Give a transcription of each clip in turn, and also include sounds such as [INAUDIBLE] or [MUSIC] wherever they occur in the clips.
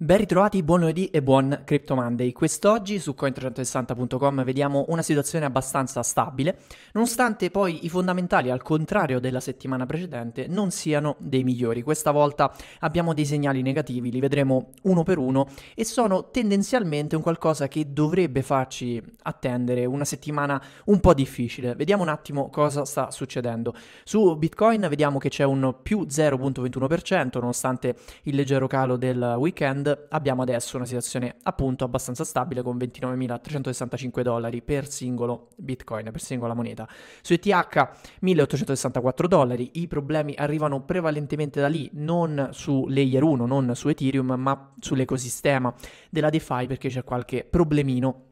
Ben ritrovati, buon lunedì e buon Crypto Monday. Quest'oggi su coin360.com vediamo una situazione abbastanza stabile, nonostante poi i fondamentali, al contrario della settimana precedente, non siano dei migliori. Questa volta abbiamo dei segnali negativi, li vedremo uno per uno e sono tendenzialmente un qualcosa che dovrebbe farci attendere una settimana un po' difficile. Vediamo un attimo cosa sta succedendo. Su Bitcoin vediamo che c'è un più 0.21%, nonostante il leggero calo del weekend abbiamo adesso una situazione appunto abbastanza stabile con 29.365 dollari per singolo bitcoin, per singola moneta. Su ETH 1.864 dollari, i problemi arrivano prevalentemente da lì, non su Layer 1, non su Ethereum, ma sull'ecosistema della DeFi perché c'è qualche problemino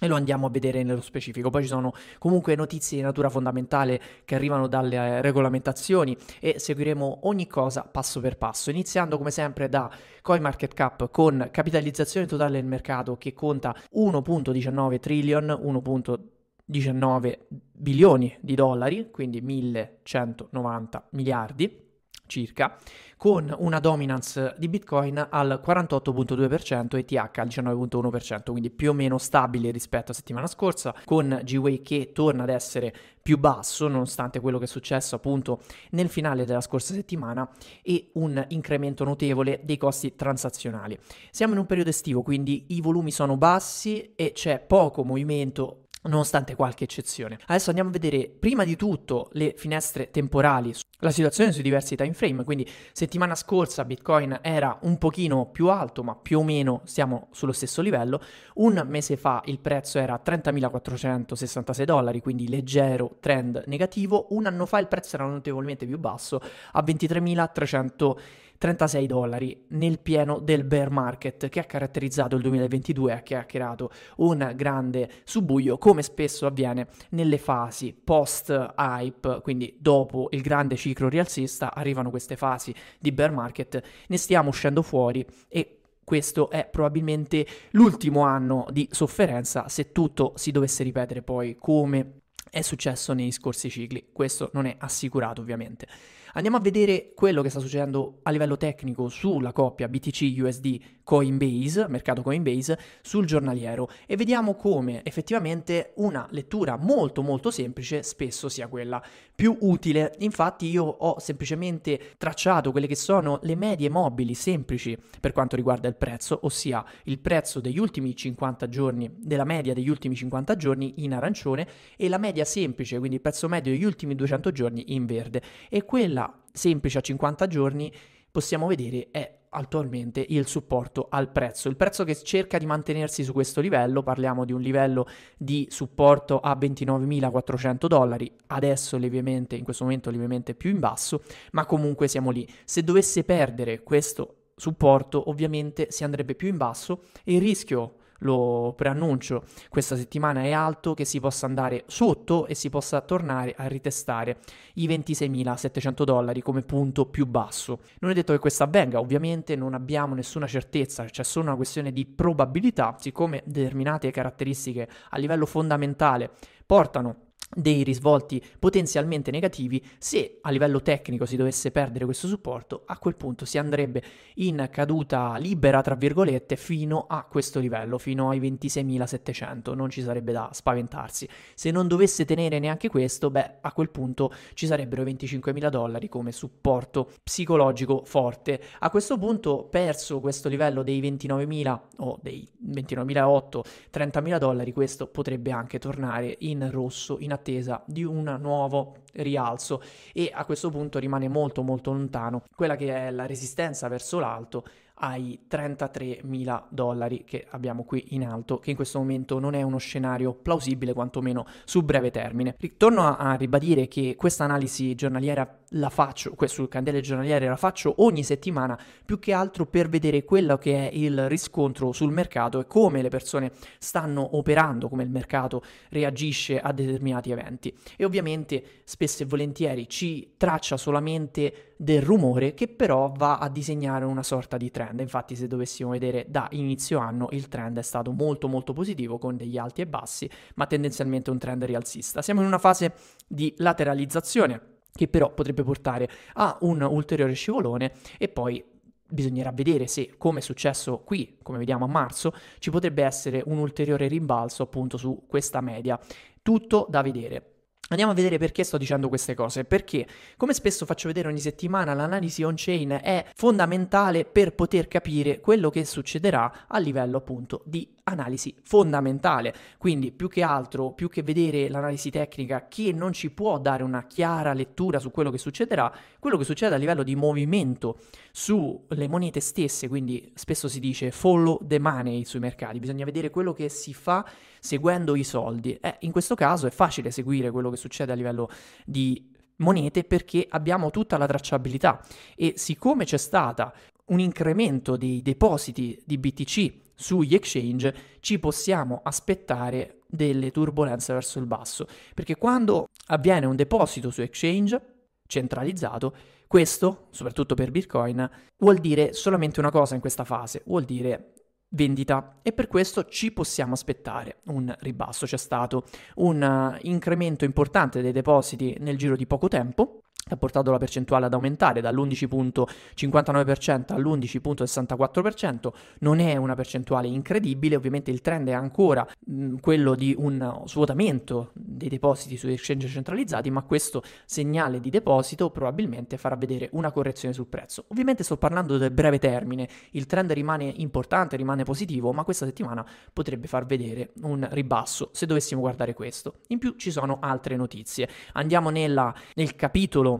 e lo andiamo a vedere nello specifico. Poi ci sono comunque notizie di natura fondamentale che arrivano dalle eh, regolamentazioni e seguiremo ogni cosa passo per passo, iniziando come sempre da CoinMarketCap con capitalizzazione totale del mercato che conta 1.19 trillion, 1.19 bilioni di dollari, quindi 1190 miliardi circa, con una dominance di Bitcoin al 48.2% e TH al 19.1%, quindi più o meno stabile rispetto alla settimana scorsa, con Gwei che torna ad essere più basso nonostante quello che è successo appunto nel finale della scorsa settimana e un incremento notevole dei costi transazionali. Siamo in un periodo estivo, quindi i volumi sono bassi e c'è poco movimento nonostante qualche eccezione. Adesso andiamo a vedere prima di tutto le finestre temporali, la situazione sui diversi time frame, quindi settimana scorsa Bitcoin era un pochino più alto, ma più o meno siamo sullo stesso livello, un mese fa il prezzo era 30.466 dollari, quindi leggero trend negativo, un anno fa il prezzo era notevolmente più basso a 23.300 36 dollari nel pieno del bear market che ha caratterizzato il 2022 e che ha creato un grande subbuglio come spesso avviene nelle fasi post hype, quindi dopo il grande ciclo rialzista arrivano queste fasi di bear market, ne stiamo uscendo fuori e questo è probabilmente l'ultimo anno di sofferenza se tutto si dovesse ripetere poi come è successo negli scorsi cicli. Questo non è assicurato ovviamente. Andiamo a vedere quello che sta succedendo a livello tecnico sulla coppia BTC-USD Coinbase, mercato Coinbase, sul giornaliero e vediamo come effettivamente una lettura molto molto semplice spesso sia quella più utile. Infatti io ho semplicemente tracciato quelle che sono le medie mobili semplici per quanto riguarda il prezzo, ossia il prezzo degli ultimi 50 giorni, della media degli ultimi 50 giorni in arancione e la media semplice, quindi il prezzo medio degli ultimi 200 giorni in verde. E quella semplice a 50 giorni possiamo vedere è attualmente il supporto al prezzo. Il prezzo che cerca di mantenersi su questo livello, parliamo di un livello di supporto a 29.400 dollari, adesso lievemente, in questo momento lievemente più in basso, ma comunque siamo lì. Se dovesse perdere questo supporto, ovviamente si andrebbe più in basso e il rischio lo preannuncio, questa settimana è alto che si possa andare sotto e si possa tornare a ritestare i 26.700 dollari come punto più basso. Non è detto che questo avvenga, ovviamente non abbiamo nessuna certezza, c'è solo una questione di probabilità, siccome determinate caratteristiche a livello fondamentale portano dei risvolti potenzialmente negativi, se a livello tecnico si dovesse perdere questo supporto, a quel punto si andrebbe in caduta libera, tra virgolette, fino a questo livello, fino ai 26.700, non ci sarebbe da spaventarsi. Se non dovesse tenere neanche questo, beh, a quel punto ci sarebbero 25.000 dollari come supporto psicologico forte. A questo punto, perso questo livello dei 29.000 o dei 29.008, 30.000 dollari, questo potrebbe anche tornare in rosso in attesa di un nuovo rialzo e a questo punto rimane molto molto lontano quella che è la resistenza verso l'alto ai 33 mila dollari che abbiamo qui in alto, che in questo momento non è uno scenario plausibile, quantomeno su breve termine. Ritorno a, a ribadire che questa analisi giornaliera la faccio, sul candele giornaliere la faccio ogni settimana, più che altro per vedere quello che è il riscontro sul mercato e come le persone stanno operando, come il mercato reagisce a determinati eventi. E ovviamente spesso e volentieri ci traccia solamente del rumore che però va a disegnare una sorta di trend. Infatti se dovessimo vedere da inizio anno il trend è stato molto molto positivo con degli alti e bassi, ma tendenzialmente un trend rialzista. Siamo in una fase di lateralizzazione che però potrebbe portare a un ulteriore scivolone e poi bisognerà vedere se, come è successo qui, come vediamo a marzo, ci potrebbe essere un ulteriore rimbalzo appunto su questa media. Tutto da vedere. Andiamo a vedere perché sto dicendo queste cose, perché come spesso faccio vedere ogni settimana l'analisi on-chain è fondamentale per poter capire quello che succederà a livello appunto di analisi fondamentale. Quindi più che altro, più che vedere l'analisi tecnica che non ci può dare una chiara lettura su quello che succederà, quello che succede a livello di movimento sulle monete stesse, quindi spesso si dice follow the money sui mercati, bisogna vedere quello che si fa seguendo i soldi. Eh, in questo caso è facile seguire quello che succede a livello di monete perché abbiamo tutta la tracciabilità e siccome c'è stata un incremento dei depositi di BTC sugli exchange, ci possiamo aspettare delle turbulenze verso il basso, perché quando avviene un deposito su exchange centralizzato, questo, soprattutto per Bitcoin, vuol dire solamente una cosa in questa fase, vuol dire vendita e per questo ci possiamo aspettare un ribasso. C'è stato un uh, incremento importante dei depositi nel giro di poco tempo ha portato la percentuale ad aumentare dall'11.59% all'11.64%, non è una percentuale incredibile, ovviamente il trend è ancora mh, quello di un svuotamento dei depositi sui exchange centralizzati, ma questo segnale di deposito probabilmente farà vedere una correzione sul prezzo. Ovviamente sto parlando del breve termine, il trend rimane importante, rimane positivo, ma questa settimana potrebbe far vedere un ribasso se dovessimo guardare questo. In più ci sono altre notizie. Andiamo nella, nel capitolo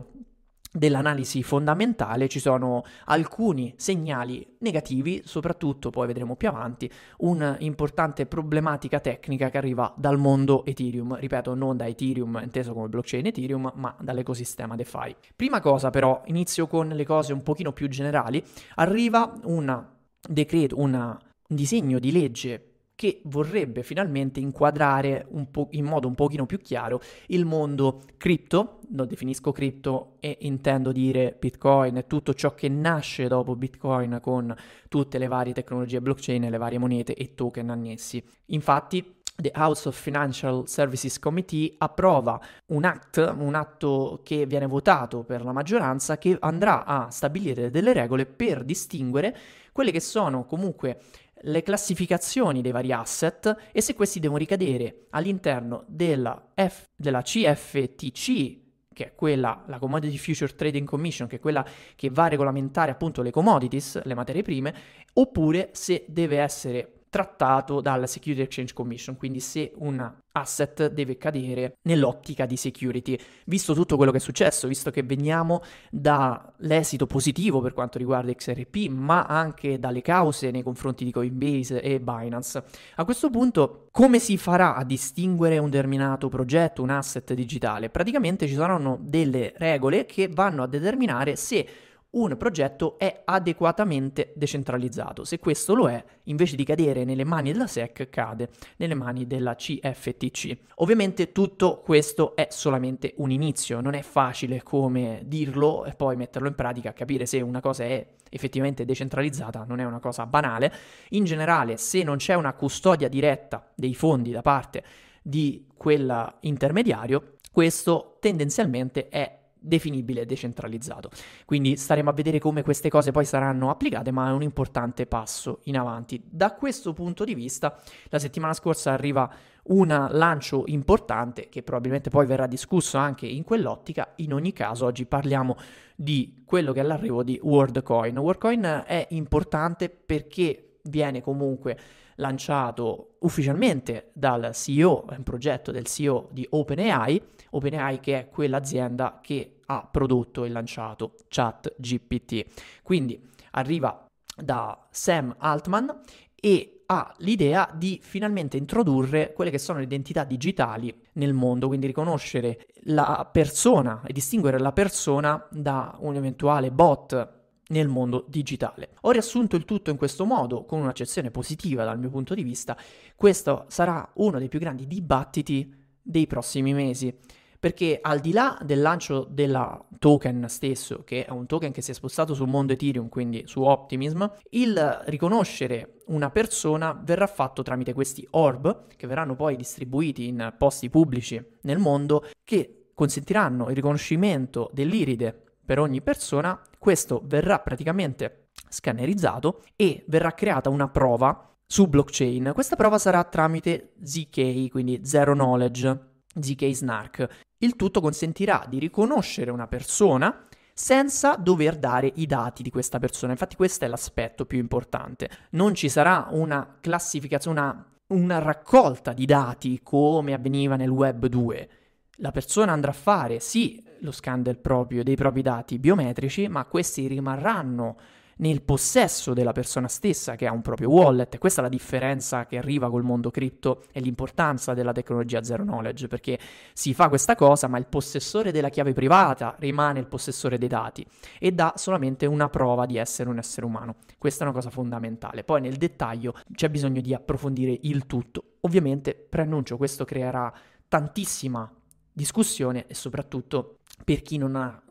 dell'analisi fondamentale ci sono alcuni segnali negativi, soprattutto poi vedremo più avanti, un'importante problematica tecnica che arriva dal mondo Ethereum, ripeto non da Ethereum inteso come blockchain Ethereum, ma dall'ecosistema DeFi. Prima cosa però, inizio con le cose un pochino più generali, arriva un decreto, un disegno di legge che vorrebbe finalmente inquadrare po- in modo un pochino più chiaro il mondo cripto, lo definisco cripto e intendo dire Bitcoin e tutto ciò che nasce dopo Bitcoin con tutte le varie tecnologie blockchain, le varie monete e token annessi. Infatti The House of Financial Services Committee approva un act, un atto che viene votato per la maggioranza che andrà a stabilire delle regole per distinguere quelle che sono comunque le classificazioni dei vari asset e se questi devono ricadere all'interno della, F, della CFTC, che è quella, la Commodity Future Trading Commission, che è quella che va a regolamentare appunto le commodities, le materie prime, oppure se deve essere trattato dalla Security Exchange Commission, quindi se un asset deve cadere nell'ottica di security. Visto tutto quello che è successo, visto che veniamo dall'esito positivo per quanto riguarda XRP, ma anche dalle cause nei confronti di Coinbase e Binance, a questo punto come si farà a distinguere un determinato progetto, un asset digitale? Praticamente ci saranno delle regole che vanno a determinare se un progetto è adeguatamente decentralizzato. Se questo lo è, invece di cadere nelle mani della SEC, cade nelle mani della CFTC. Ovviamente tutto questo è solamente un inizio, non è facile come dirlo e poi metterlo in pratica, capire se una cosa è effettivamente decentralizzata, non è una cosa banale. In generale, se non c'è una custodia diretta dei fondi da parte di quell'intermediario, questo tendenzialmente è definibile decentralizzato. Quindi staremo a vedere come queste cose poi saranno applicate, ma è un importante passo in avanti. Da questo punto di vista, la settimana scorsa arriva un lancio importante che probabilmente poi verrà discusso anche in quell'ottica. In ogni caso, oggi parliamo di quello che è l'arrivo di WorldCoin. WorldCoin è importante perché viene comunque lanciato ufficialmente dal CEO, è un progetto del CEO di OpenAI, OpenAI che è quell'azienda che ha prodotto e lanciato ChatGPT. Quindi arriva da Sam Altman e ha l'idea di finalmente introdurre quelle che sono le identità digitali nel mondo, quindi riconoscere la persona e distinguere la persona da un eventuale bot nel mondo digitale. Ho riassunto il tutto in questo modo, con un'accezione positiva dal mio punto di vista. Questo sarà uno dei più grandi dibattiti dei prossimi mesi. Perché al di là del lancio della token stesso, che è un token che si è spostato sul mondo Ethereum, quindi su Optimism, il riconoscere una persona verrà fatto tramite questi orb, che verranno poi distribuiti in posti pubblici nel mondo, che consentiranno il riconoscimento dell'iride per ogni persona, questo verrà praticamente scannerizzato e verrà creata una prova su blockchain. Questa prova sarà tramite ZK, quindi Zero Knowledge, ZK Snark. Il tutto consentirà di riconoscere una persona senza dover dare i dati di questa persona. Infatti questo è l'aspetto più importante. Non ci sarà una classificazione, una, una raccolta di dati come avveniva nel Web 2. La persona andrà a fare sì lo scan del proprio, dei propri dati biometrici, ma questi rimarranno nel possesso della persona stessa che ha un proprio wallet. Questa è la differenza che arriva col mondo cripto e l'importanza della tecnologia zero knowledge, perché si fa questa cosa, ma il possessore della chiave privata rimane il possessore dei dati e dà solamente una prova di essere un essere umano. Questa è una cosa fondamentale. Poi nel dettaglio c'è bisogno di approfondire il tutto. Ovviamente, preannuncio, questo creerà tantissima discussione e soprattutto per chi non ha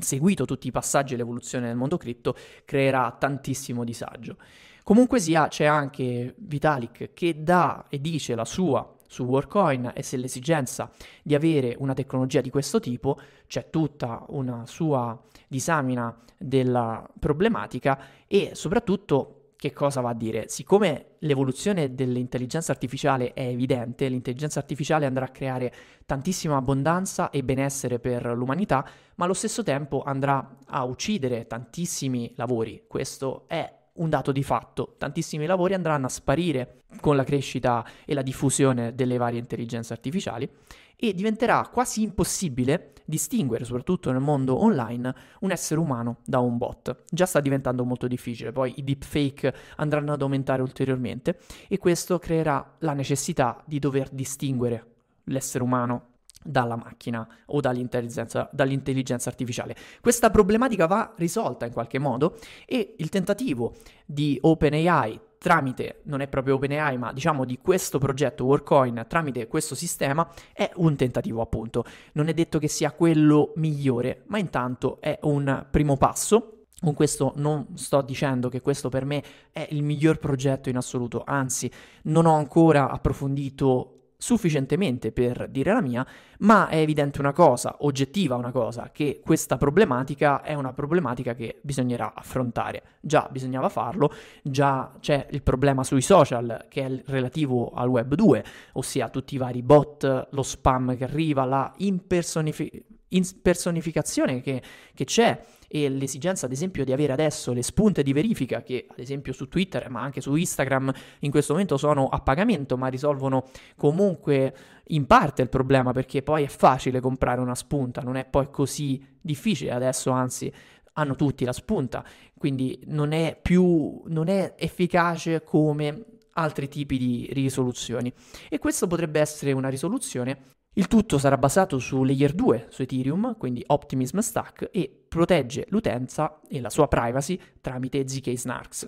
seguito tutti i passaggi e l'evoluzione del mondo cripto, creerà tantissimo disagio. Comunque sia, c'è anche Vitalik che dà e dice la sua su Workcoin e se l'esigenza di avere una tecnologia di questo tipo, c'è tutta una sua disamina della problematica e soprattutto che cosa va a dire? Siccome l'evoluzione dell'intelligenza artificiale è evidente, l'intelligenza artificiale andrà a creare tantissima abbondanza e benessere per l'umanità, ma allo stesso tempo andrà a uccidere tantissimi lavori. Questo è un dato di fatto. Tantissimi lavori andranno a sparire con la crescita e la diffusione delle varie intelligenze artificiali e diventerà quasi impossibile distinguere, soprattutto nel mondo online, un essere umano da un bot. Già sta diventando molto difficile, poi i deepfake andranno ad aumentare ulteriormente e questo creerà la necessità di dover distinguere l'essere umano dalla macchina o dall'intelligenza, dall'intelligenza, artificiale. Questa problematica va risolta in qualche modo e il tentativo di OpenAI tramite, non è proprio OpenAI, ma diciamo di questo progetto Workcoin tramite questo sistema è un tentativo appunto. Non è detto che sia quello migliore, ma intanto è un primo passo con questo non sto dicendo che questo per me è il miglior progetto in assoluto, anzi non ho ancora approfondito sufficientemente per dire la mia, ma è evidente una cosa, oggettiva una cosa, che questa problematica è una problematica che bisognerà affrontare. Già bisognava farlo, già c'è il problema sui social che è relativo al web 2, ossia tutti i vari bot, lo spam che arriva, la impersonificazione impersonificazione che, che c'è e l'esigenza ad esempio di avere adesso le spunte di verifica che ad esempio su Twitter ma anche su Instagram in questo momento sono a pagamento ma risolvono comunque in parte il problema perché poi è facile comprare una spunta, non è poi così difficile. Adesso anzi hanno tutti la spunta, quindi non è più non è efficace come altri tipi di risoluzioni. E questo potrebbe essere una risoluzione il tutto sarà basato su Layer 2 su Ethereum, quindi Optimism Stack, e protegge l'utenza e la sua privacy tramite ZK Snarks.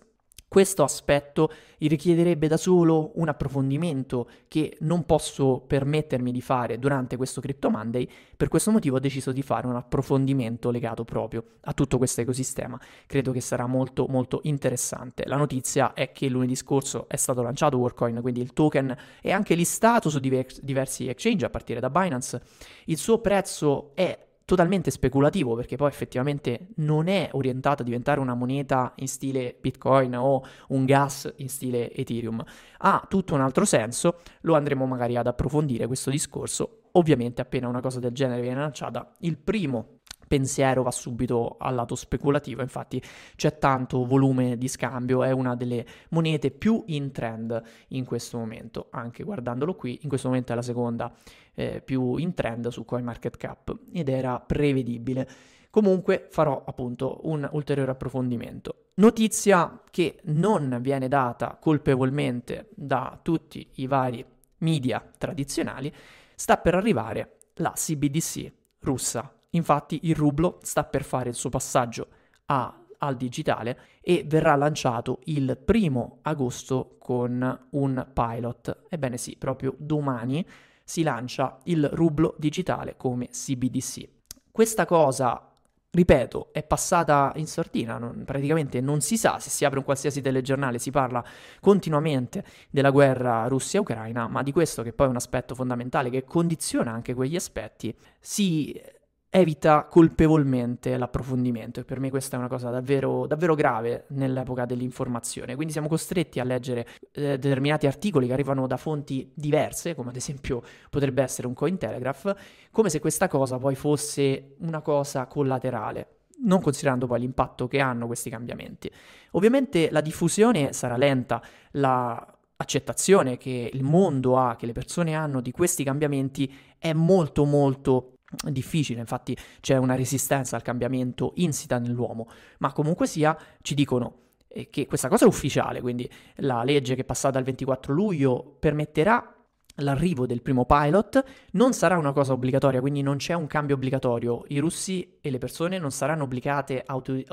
Questo aspetto richiederebbe da solo un approfondimento che non posso permettermi di fare durante questo Crypto Monday, per questo motivo ho deciso di fare un approfondimento legato proprio a tutto questo ecosistema. Credo che sarà molto molto interessante. La notizia è che lunedì scorso è stato lanciato Workcoin, quindi il token è anche listato su diversi exchange a partire da Binance. Il suo prezzo è totalmente speculativo perché poi effettivamente non è orientato a diventare una moneta in stile Bitcoin o un gas in stile Ethereum. Ha tutto un altro senso, lo andremo magari ad approfondire questo discorso. Ovviamente appena una cosa del genere viene lanciata, il primo pensiero va subito al lato speculativo, infatti c'è tanto volume di scambio, è una delle monete più in trend in questo momento, anche guardandolo qui, in questo momento è la seconda eh, più in trend su CoinMarketCap ed era prevedibile. Comunque farò appunto un ulteriore approfondimento. Notizia che non viene data colpevolmente da tutti i vari media tradizionali, sta per arrivare la CBDC russa Infatti il rublo sta per fare il suo passaggio a, al digitale e verrà lanciato il primo agosto con un pilot. Ebbene sì, proprio domani si lancia il rublo digitale come CBDC. Questa cosa ripeto, è passata in sordina, non, praticamente non si sa, se si apre un qualsiasi telegiornale si parla continuamente della guerra Russia-Ucraina, ma di questo che poi è un aspetto fondamentale che condiziona anche quegli aspetti, si evita colpevolmente l'approfondimento e per me questa è una cosa davvero, davvero grave nell'epoca dell'informazione. Quindi siamo costretti a leggere eh, determinati articoli che arrivano da fonti diverse, come ad esempio potrebbe essere un Cointelegraph, come se questa cosa poi fosse una cosa collaterale non considerando poi l'impatto che hanno questi cambiamenti. Ovviamente la diffusione sarà lenta, l'accettazione che il mondo ha, che le persone hanno di questi cambiamenti è molto molto difficile, infatti c'è una resistenza al cambiamento insita nell'uomo, ma comunque sia ci dicono eh, che questa cosa è ufficiale, quindi la legge che è passata il 24 luglio permetterà l'arrivo del primo pilot, non sarà una cosa obbligatoria, quindi non c'è un cambio obbligatorio, i russi e le persone non saranno obbligate a, uti-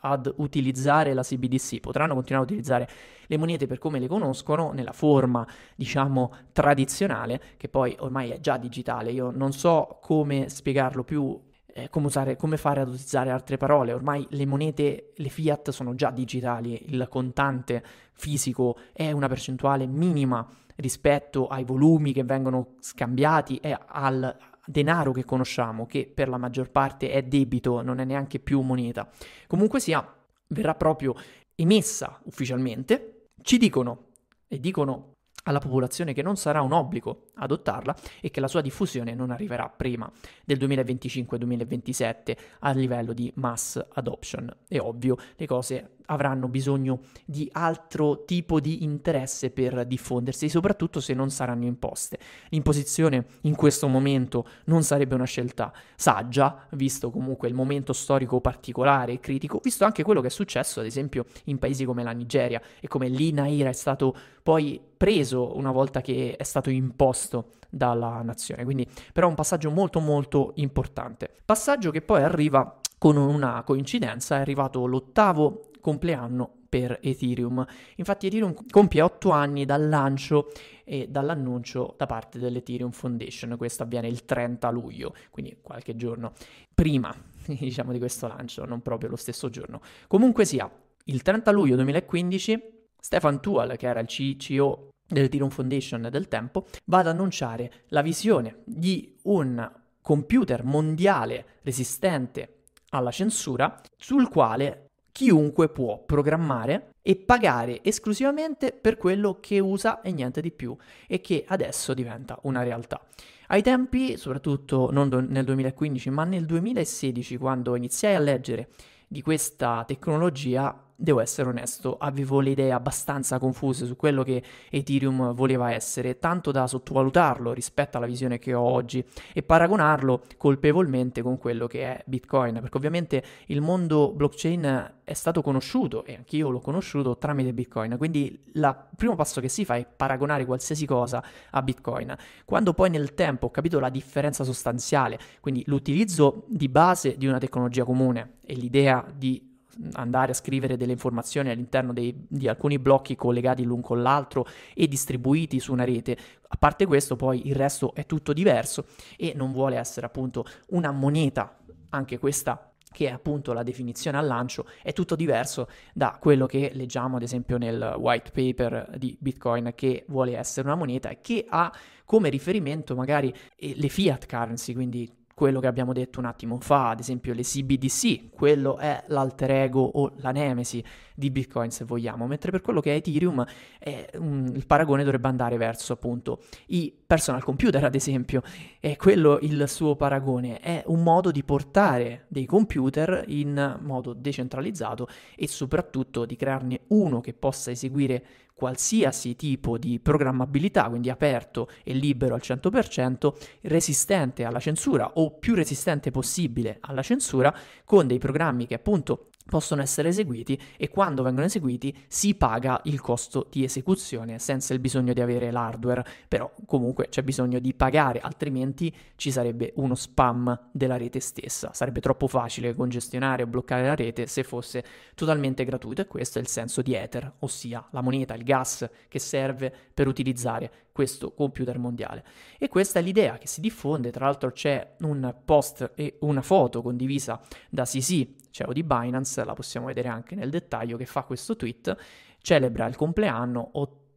ad utilizzare la CBDC, potranno continuare a utilizzare le monete per come le conoscono, nella forma, diciamo, tradizionale, che poi ormai è già digitale. Io non so come spiegarlo più, eh, come, usare, come fare ad utilizzare altre parole. Ormai le monete, le fiat sono già digitali, il contante fisico è una percentuale minima rispetto ai volumi che vengono scambiati e al denaro che conosciamo, che per la maggior parte è debito, non è neanche più moneta. Comunque sia, verrà proprio emessa ufficialmente. Ci dicono, e dicono alla popolazione che non sarà un obbligo adottarla e che la sua diffusione non arriverà prima del 2025-2027 a livello di mass adoption. È ovvio, le cose avranno bisogno di altro tipo di interesse per diffondersi, soprattutto se non saranno imposte. L'imposizione in questo momento non sarebbe una scelta saggia, visto comunque il momento storico particolare e critico, visto anche quello che è successo, ad esempio, in paesi come la Nigeria e come l'INAIRA è stato poi preso una volta che è stato imposto dalla nazione. Quindi, però, è un passaggio molto molto importante. Passaggio che poi arriva con una coincidenza, è arrivato l'ottavo compleanno per Ethereum. Infatti Ethereum compie 8 anni dal lancio e dall'annuncio da parte dell'Ethereum Foundation. Questo avviene il 30 luglio, quindi qualche giorno prima, [LAUGHS] diciamo, di questo lancio, non proprio lo stesso giorno. Comunque sia, il 30 luglio 2015 Stefan Tual, che era il CCO dell'Ethereum Foundation del tempo, va ad annunciare la visione di un computer mondiale resistente alla censura sul quale chiunque può programmare e pagare esclusivamente per quello che usa e niente di più e che adesso diventa una realtà. Ai tempi, soprattutto non do- nel 2015, ma nel 2016, quando iniziai a leggere di questa tecnologia, devo essere onesto, avevo le idee abbastanza confuse su quello che Ethereum voleva essere, tanto da sottovalutarlo rispetto alla visione che ho oggi e paragonarlo colpevolmente con quello che è Bitcoin, perché ovviamente il mondo blockchain è stato conosciuto e anch'io l'ho conosciuto tramite Bitcoin, quindi il primo passo che si fa è paragonare qualsiasi cosa a Bitcoin. Quando poi nel tempo ho capito la differenza sostanziale, quindi l'utilizzo di base di una tecnologia comune e l'idea di andare a scrivere delle informazioni all'interno dei, di alcuni blocchi collegati l'un con l'altro e distribuiti su una rete. A parte questo, poi il resto è tutto diverso e non vuole essere appunto una moneta, anche questa che è appunto la definizione al lancio, è tutto diverso da quello che leggiamo ad esempio nel white paper di Bitcoin che vuole essere una moneta e che ha come riferimento magari eh, le fiat currency, quindi quello che abbiamo detto un attimo fa, ad esempio le CBDC, quello è l'alter ego o la nemesi di Bitcoin se vogliamo, mentre per quello che è Ethereum è, um, il paragone dovrebbe andare verso appunto i personal computer ad esempio, è quello il suo paragone, è un modo di portare dei computer in modo decentralizzato e soprattutto di crearne uno che possa eseguire qualsiasi tipo di programmabilità, quindi aperto e libero al 100%, resistente alla censura o più resistente possibile alla censura, con dei programmi che appunto possono essere eseguiti e quando vengono eseguiti si paga il costo di esecuzione senza il bisogno di avere l'hardware, però comunque c'è bisogno di pagare, altrimenti ci sarebbe uno spam della rete stessa, sarebbe troppo facile congestionare o bloccare la rete se fosse totalmente gratuito e questo è il senso di Ether, ossia la moneta, il gas che serve per utilizzare questo computer mondiale. E questa è l'idea che si diffonde, tra l'altro c'è un post e una foto condivisa da Sisi, CEO di Binance, la possiamo vedere anche nel dettaglio, che fa questo tweet, celebra il compleanno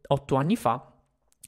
otto anni fa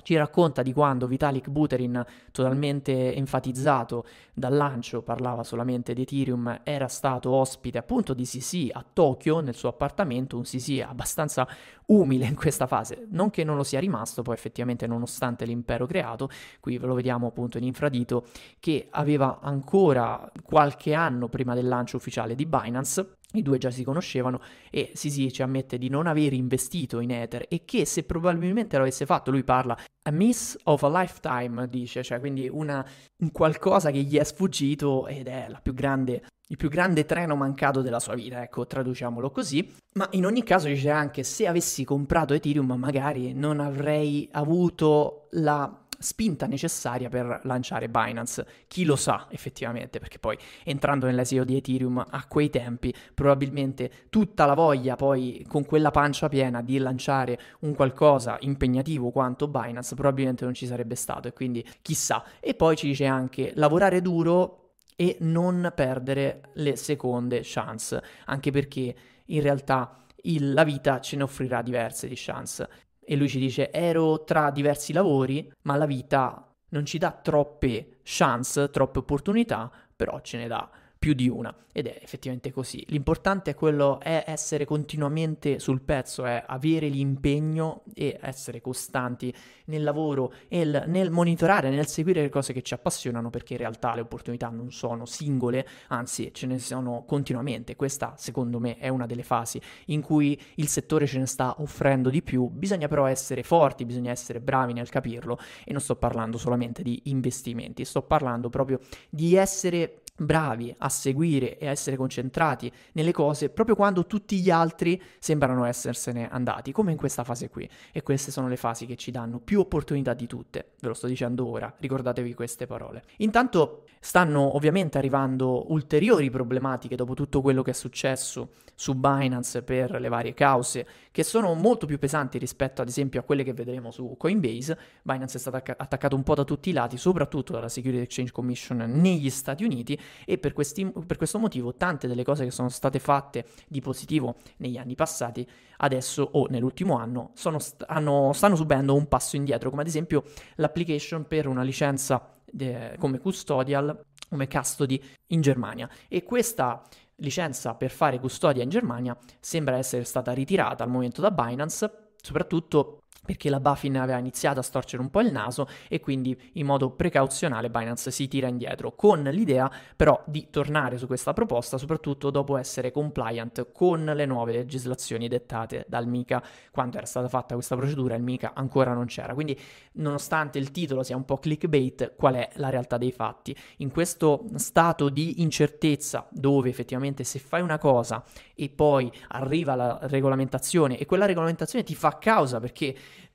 ci racconta di quando Vitalik Buterin, totalmente enfatizzato dal lancio, parlava solamente di Ethereum, era stato ospite appunto di CC a Tokyo nel suo appartamento, un CC abbastanza umile in questa fase, non che non lo sia rimasto poi effettivamente nonostante l'impero creato, qui ve lo vediamo appunto in infradito, che aveva ancora qualche anno prima del lancio ufficiale di Binance i due già si conoscevano e Sisi ci ammette di non aver investito in Ether e che se probabilmente l'avesse fatto, lui parla a miss of a lifetime, dice, cioè quindi una, un qualcosa che gli è sfuggito ed è più grande, il più grande treno mancato della sua vita, ecco, traduciamolo così. Ma in ogni caso dice anche se avessi comprato Ethereum magari non avrei avuto la spinta necessaria per lanciare Binance. Chi lo sa effettivamente, perché poi entrando nell'SEO di Ethereum a quei tempi, probabilmente tutta la voglia poi con quella pancia piena di lanciare un qualcosa impegnativo quanto Binance probabilmente non ci sarebbe stato e quindi chissà. E poi ci dice anche lavorare duro e non perdere le seconde chance, anche perché in realtà il, la vita ce ne offrirà diverse di chance. E lui ci dice, ero tra diversi lavori, ma la vita non ci dà troppe chance, troppe opportunità, però ce ne dà più di una ed è effettivamente così. L'importante è quello è essere continuamente sul pezzo, è avere l'impegno e essere costanti nel lavoro e nel monitorare, nel seguire le cose che ci appassionano, perché in realtà le opportunità non sono singole, anzi ce ne sono continuamente. Questa, secondo me, è una delle fasi in cui il settore ce ne sta offrendo di più. Bisogna però essere forti, bisogna essere bravi nel capirlo e non sto parlando solamente di investimenti, sto parlando proprio di essere bravi a seguire e a essere concentrati nelle cose proprio quando tutti gli altri sembrano essersene andati, come in questa fase qui. E queste sono le fasi che ci danno più opportunità di tutte. Ve lo sto dicendo ora, ricordatevi queste parole. Intanto stanno ovviamente arrivando ulteriori problematiche dopo tutto quello che è successo su Binance per le varie cause, che sono molto più pesanti rispetto ad esempio a quelle che vedremo su Coinbase. Binance è stato attaccato un po' da tutti i lati, soprattutto dalla Security Exchange Commission negli Stati Uniti e per, questi, per questo motivo tante delle cose che sono state fatte di positivo negli anni passati adesso o nell'ultimo anno sono, hanno, stanno subendo un passo indietro, come ad esempio l'application per una licenza de, come custodial, come custody in Germania. E questa licenza per fare custodia in Germania sembra essere stata ritirata al momento da Binance, soprattutto perché la Buffin aveva iniziato a storcere un po' il naso e quindi in modo precauzionale Binance si tira indietro, con l'idea però di tornare su questa proposta, soprattutto dopo essere compliant con le nuove legislazioni dettate dal MICA. Quando era stata fatta questa procedura il MICA ancora non c'era, quindi nonostante il titolo sia un po' clickbait, qual è la realtà dei fatti? In questo stato di incertezza dove effettivamente se fai una cosa e poi arriva la regolamentazione e quella regolamentazione ti fa causa perché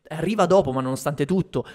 arriva dopo, ma nonostante tutto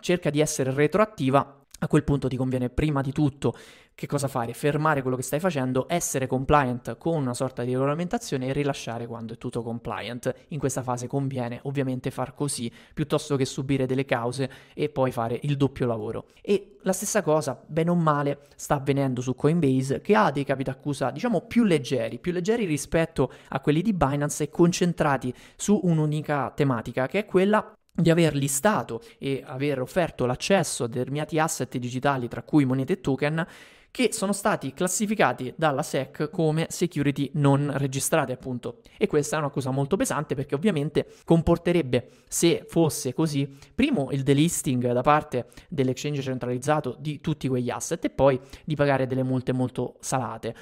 cerca di essere retroattiva, a quel punto ti conviene prima di tutto che cosa fare? Fermare quello che stai facendo, essere compliant con una sorta di regolamentazione e rilasciare quando è tutto compliant. In questa fase conviene ovviamente far così piuttosto che subire delle cause e poi fare il doppio lavoro. E la stessa cosa, bene o male, sta avvenendo su Coinbase che ha dei capi d'accusa diciamo più leggeri, più leggeri rispetto a quelli di Binance e concentrati su un'unica tematica che è quella di aver listato e aver offerto l'accesso a determinati asset digitali, tra cui monete e token, che sono stati classificati dalla SEC come security non registrate, appunto. E questa è una cosa molto pesante perché ovviamente comporterebbe, se fosse così, primo il delisting da parte dell'exchange centralizzato di tutti quegli asset e poi di pagare delle multe molto salate.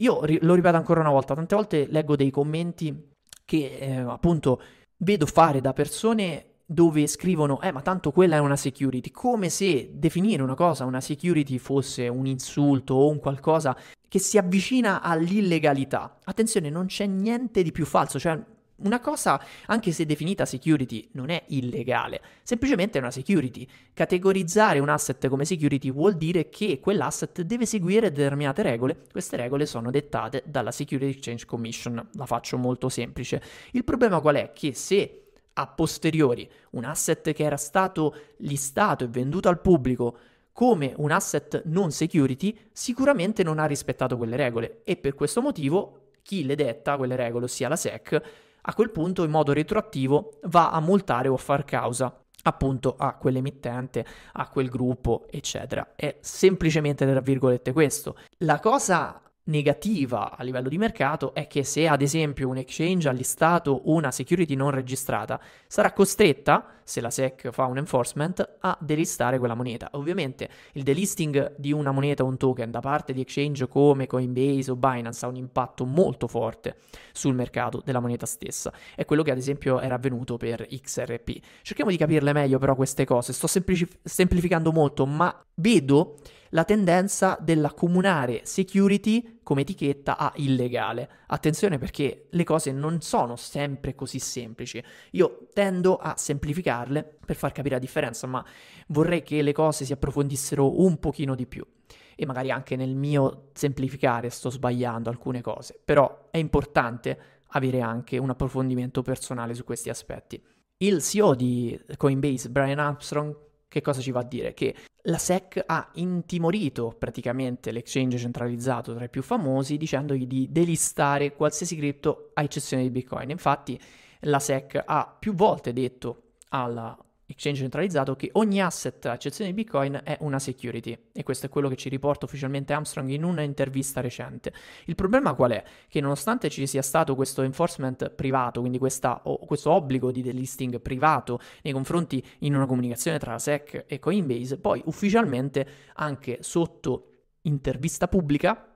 Io lo ripeto ancora una volta, tante volte leggo dei commenti che eh, appunto vedo fare da persone dove scrivono, eh ma tanto quella è una security, come se definire una cosa una security fosse un insulto o un qualcosa che si avvicina all'illegalità. Attenzione, non c'è niente di più falso, cioè una cosa, anche se definita security, non è illegale, semplicemente è una security. Categorizzare un asset come security vuol dire che quell'asset deve seguire determinate regole. Queste regole sono dettate dalla Security Exchange Commission. La faccio molto semplice. Il problema qual è? Che se a posteriori un asset che era stato listato e venduto al pubblico come un asset non security sicuramente non ha rispettato quelle regole e per questo motivo chi le detta quelle regole, ossia la SEC, a quel punto in modo retroattivo va a multare o a far causa appunto a quell'emittente, a quel gruppo, eccetera. È semplicemente tra virgolette questo. La cosa negativa a livello di mercato è che se ad esempio un exchange ha listato una security non registrata, sarà costretta, se la SEC fa un enforcement, a delistare quella moneta. Ovviamente il delisting di una moneta o un token da parte di exchange come Coinbase o Binance ha un impatto molto forte sul mercato della moneta stessa. È quello che ad esempio era avvenuto per XRP. Cerchiamo di capirle meglio però queste cose, sto semplici- semplificando molto, ma vedo la tendenza dell'accomunare security come etichetta a illegale. Attenzione perché le cose non sono sempre così semplici. Io tendo a semplificarle per far capire la differenza, ma vorrei che le cose si approfondissero un pochino di più. E magari anche nel mio semplificare sto sbagliando alcune cose, però è importante avere anche un approfondimento personale su questi aspetti. Il CEO di Coinbase, Brian Armstrong, che cosa ci va a dire? Che la SEC ha intimorito praticamente l'exchange centralizzato tra i più famosi dicendogli di delistare qualsiasi cripto a eccezione di Bitcoin. Infatti la SEC ha più volte detto alla exchange centralizzato che ogni asset, a eccezione di Bitcoin, è una security. E questo è quello che ci riporta ufficialmente Armstrong in un'intervista recente. Il problema qual è? Che nonostante ci sia stato questo enforcement privato, quindi questa, questo obbligo di delisting privato nei confronti in una comunicazione tra SEC e Coinbase, poi ufficialmente anche sotto intervista pubblica,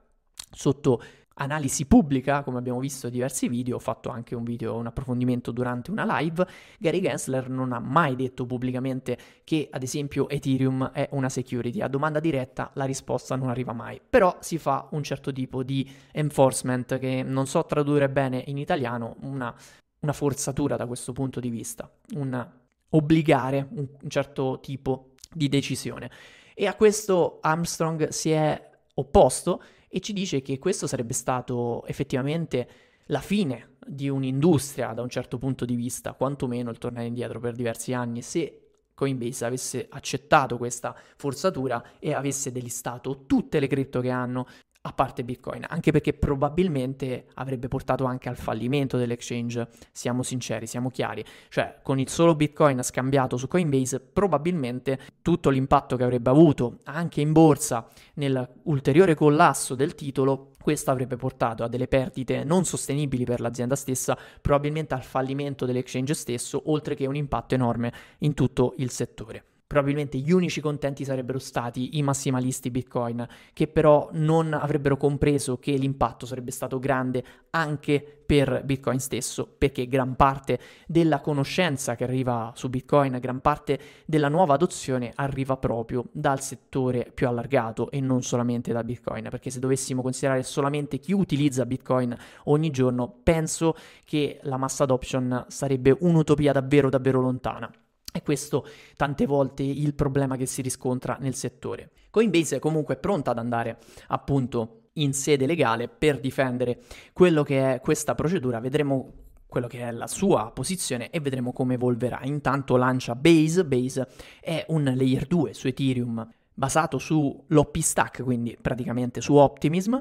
sotto analisi pubblica, come abbiamo visto in diversi video, ho fatto anche un video, un approfondimento durante una live, Gary Gensler non ha mai detto pubblicamente che ad esempio Ethereum è una security. A domanda diretta la risposta non arriva mai, però si fa un certo tipo di enforcement che non so tradurre bene in italiano, una, una forzatura da questo punto di vista, un obbligare un, un certo tipo di decisione. E a questo Armstrong si è opposto e ci dice che questo sarebbe stato effettivamente la fine di un'industria da un certo punto di vista, quantomeno il tornare indietro per diversi anni, se Coinbase avesse accettato questa forzatura e avesse delistato tutte le cripto che hanno a parte Bitcoin, anche perché probabilmente avrebbe portato anche al fallimento dell'exchange, siamo sinceri, siamo chiari, cioè con il solo Bitcoin scambiato su Coinbase probabilmente tutto l'impatto che avrebbe avuto anche in borsa nell'ulteriore collasso del titolo, questo avrebbe portato a delle perdite non sostenibili per l'azienda stessa, probabilmente al fallimento dell'exchange stesso, oltre che un impatto enorme in tutto il settore probabilmente gli unici contenti sarebbero stati i massimalisti Bitcoin, che però non avrebbero compreso che l'impatto sarebbe stato grande anche per Bitcoin stesso, perché gran parte della conoscenza che arriva su Bitcoin, gran parte della nuova adozione arriva proprio dal settore più allargato e non solamente da Bitcoin, perché se dovessimo considerare solamente chi utilizza Bitcoin ogni giorno, penso che la mass adoption sarebbe un'utopia davvero davvero lontana. E questo tante volte il problema che si riscontra nel settore. Coinbase è comunque pronta ad andare appunto in sede legale per difendere quello che è questa procedura. Vedremo quello che è la sua posizione e vedremo come evolverà. Intanto lancia Base. Base è un layer 2 su Ethereum basato sull'OP stack, quindi praticamente su Optimism,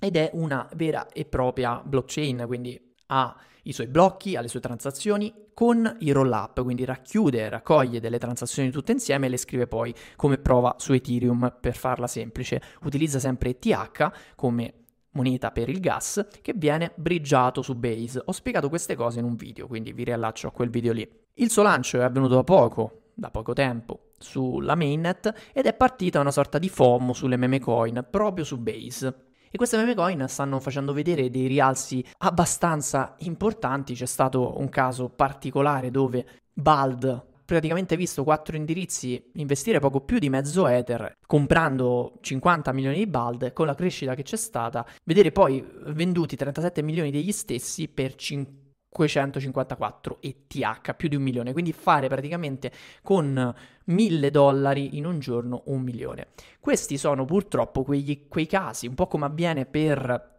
ed è una vera e propria blockchain, quindi ha i suoi blocchi, ha le sue transazioni con i roll-up, quindi racchiude, raccoglie delle transazioni tutte insieme e le scrive poi come prova su Ethereum per farla semplice. Utilizza sempre ETH come moneta per il gas che viene bridgiato su Base. Ho spiegato queste cose in un video, quindi vi riallaccio a quel video lì. Il suo lancio è avvenuto da poco, da poco tempo, sulla mainnet ed è partita una sorta di FOMO sulle meme coin proprio su Base. E queste meme coin stanno facendo vedere dei rialzi abbastanza importanti. C'è stato un caso particolare dove Bald praticamente visto quattro indirizzi investire poco più di mezzo Ether, comprando 50 milioni di Bald, con la crescita che c'è stata, vedere poi venduti 37 milioni degli stessi per 5 554 ETH, più di un milione, quindi fare praticamente con 1000 dollari in un giorno un milione. Questi sono purtroppo quegli, quei casi, un po' come avviene per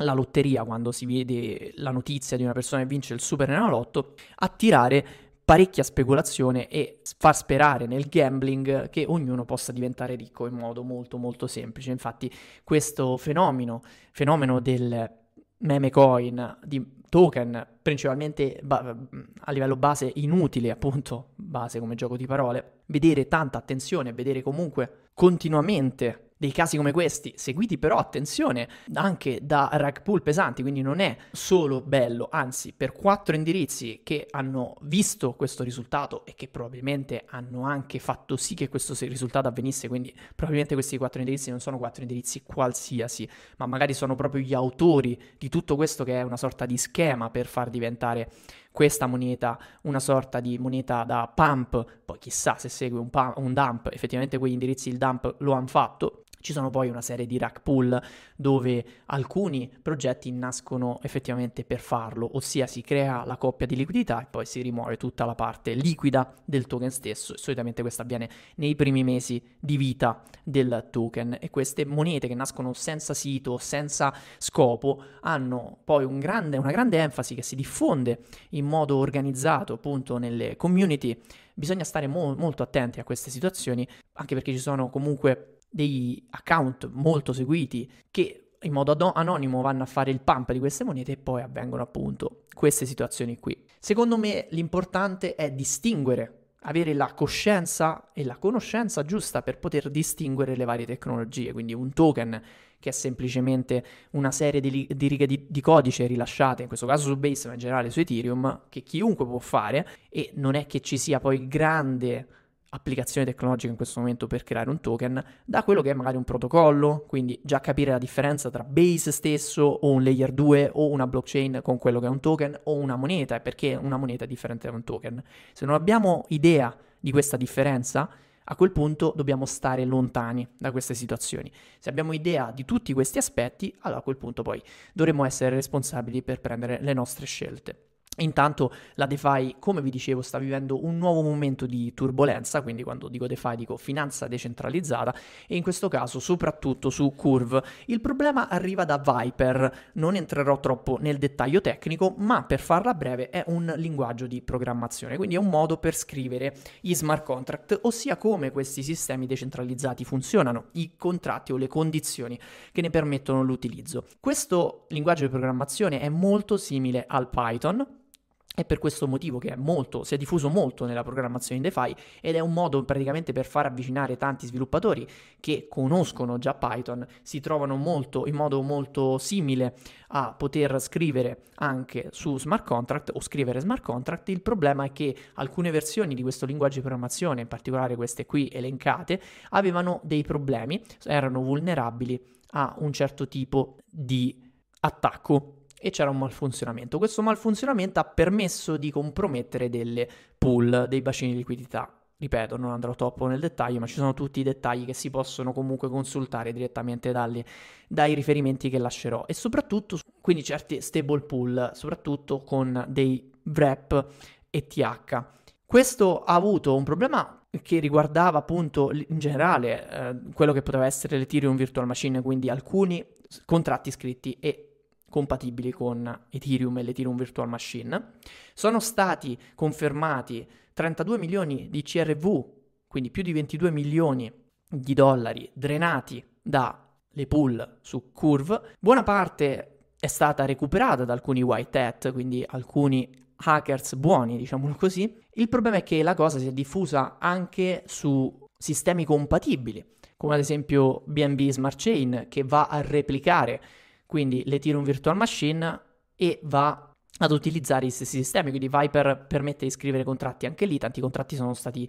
la lotteria quando si vede la notizia di una persona che vince il super enalotto, attirare parecchia speculazione e far sperare nel gambling che ognuno possa diventare ricco in modo molto molto semplice. Infatti questo fenomeno, fenomeno del meme coin, di token principalmente ba- a livello base inutili, appunto, base come gioco di parole, vedere tanta attenzione, vedere comunque continuamente dei casi come questi, seguiti però, attenzione, anche da rag pool pesanti, quindi non è solo bello, anzi per quattro indirizzi che hanno visto questo risultato e che probabilmente hanno anche fatto sì che questo risultato avvenisse, quindi probabilmente questi quattro indirizzi non sono quattro indirizzi qualsiasi, ma magari sono proprio gli autori di tutto questo che è una sorta di schema per far diventare questa moneta una sorta di moneta da pump, poi chissà se segue un, pump, un dump, effettivamente quegli indirizzi il dump lo hanno fatto, ci sono poi una serie di rack pool dove alcuni progetti nascono effettivamente per farlo, ossia si crea la coppia di liquidità e poi si rimuove tutta la parte liquida del token stesso. Solitamente questo avviene nei primi mesi di vita del token e queste monete che nascono senza sito, senza scopo, hanno poi un grande, una grande enfasi che si diffonde in modo organizzato appunto nelle community. Bisogna stare mo- molto attenti a queste situazioni, anche perché ci sono comunque dei account molto seguiti che in modo anonimo vanno a fare il pump di queste monete e poi avvengono appunto queste situazioni qui. Secondo me l'importante è distinguere avere la coscienza e la conoscenza giusta per poter distinguere le varie tecnologie, quindi un token che è semplicemente una serie di, di righe di, di, codice rilasciate, in questo caso su Base ma in generale su Ethereum, che chiunque può fare e non è che ci sia poi grande applicazione tecnologica in questo momento per creare un token da quello che è magari un protocollo, quindi già capire la differenza tra Base stesso o un layer 2 o una blockchain con quello che è un token o una moneta e perché una moneta è differente da un token. Se non abbiamo idea di questa differenza, a quel punto dobbiamo stare lontani da queste situazioni. Se abbiamo idea di tutti questi aspetti, allora a quel punto poi dovremo essere responsabili per prendere le nostre scelte. Intanto la DeFi, come vi dicevo, sta vivendo un nuovo momento di turbolenza, quindi quando dico DeFi dico finanza decentralizzata e in questo caso soprattutto su Curve. Il problema arriva da Viper, non entrerò troppo nel dettaglio tecnico, ma per farla breve è un linguaggio di programmazione, quindi è un modo per scrivere gli smart contract, ossia come questi sistemi decentralizzati funzionano, i contratti o le condizioni che ne permettono l'utilizzo. Questo linguaggio di programmazione è molto simile al Python, è per questo motivo che è molto, si è diffuso molto nella programmazione in DeFi ed è un modo praticamente per far avvicinare tanti sviluppatori che conoscono già Python, si trovano molto, in modo molto simile a poter scrivere anche su smart contract o scrivere smart contract. Il problema è che alcune versioni di questo linguaggio di programmazione, in particolare queste qui elencate, avevano dei problemi, erano vulnerabili a un certo tipo di attacco e c'era un malfunzionamento. Questo malfunzionamento ha permesso di compromettere delle pool, dei bacini di liquidità. Ripeto, non andrò troppo nel dettaglio, ma ci sono tutti i dettagli che si possono comunque consultare direttamente dalle, dai riferimenti che lascerò. E soprattutto, quindi certi stable pool, soprattutto con dei wrap ETH. Questo ha avuto un problema che riguardava appunto in generale eh, quello che poteva essere l'Ethereum Virtual Machine, quindi alcuni contratti scritti e compatibili con Ethereum e l'Ethereum Virtual Machine. Sono stati confermati 32 milioni di CRV, quindi più di 22 milioni di dollari drenati dalle pool su Curve. Buona parte è stata recuperata da alcuni white hat, quindi alcuni hackers buoni, diciamolo così. Il problema è che la cosa si è diffusa anche su sistemi compatibili, come ad esempio BNB Smart Chain, che va a replicare quindi l'Ethereum Virtual Machine e va ad utilizzare i stessi sistemi, quindi Viper permette di scrivere contratti anche lì, tanti contratti sono stati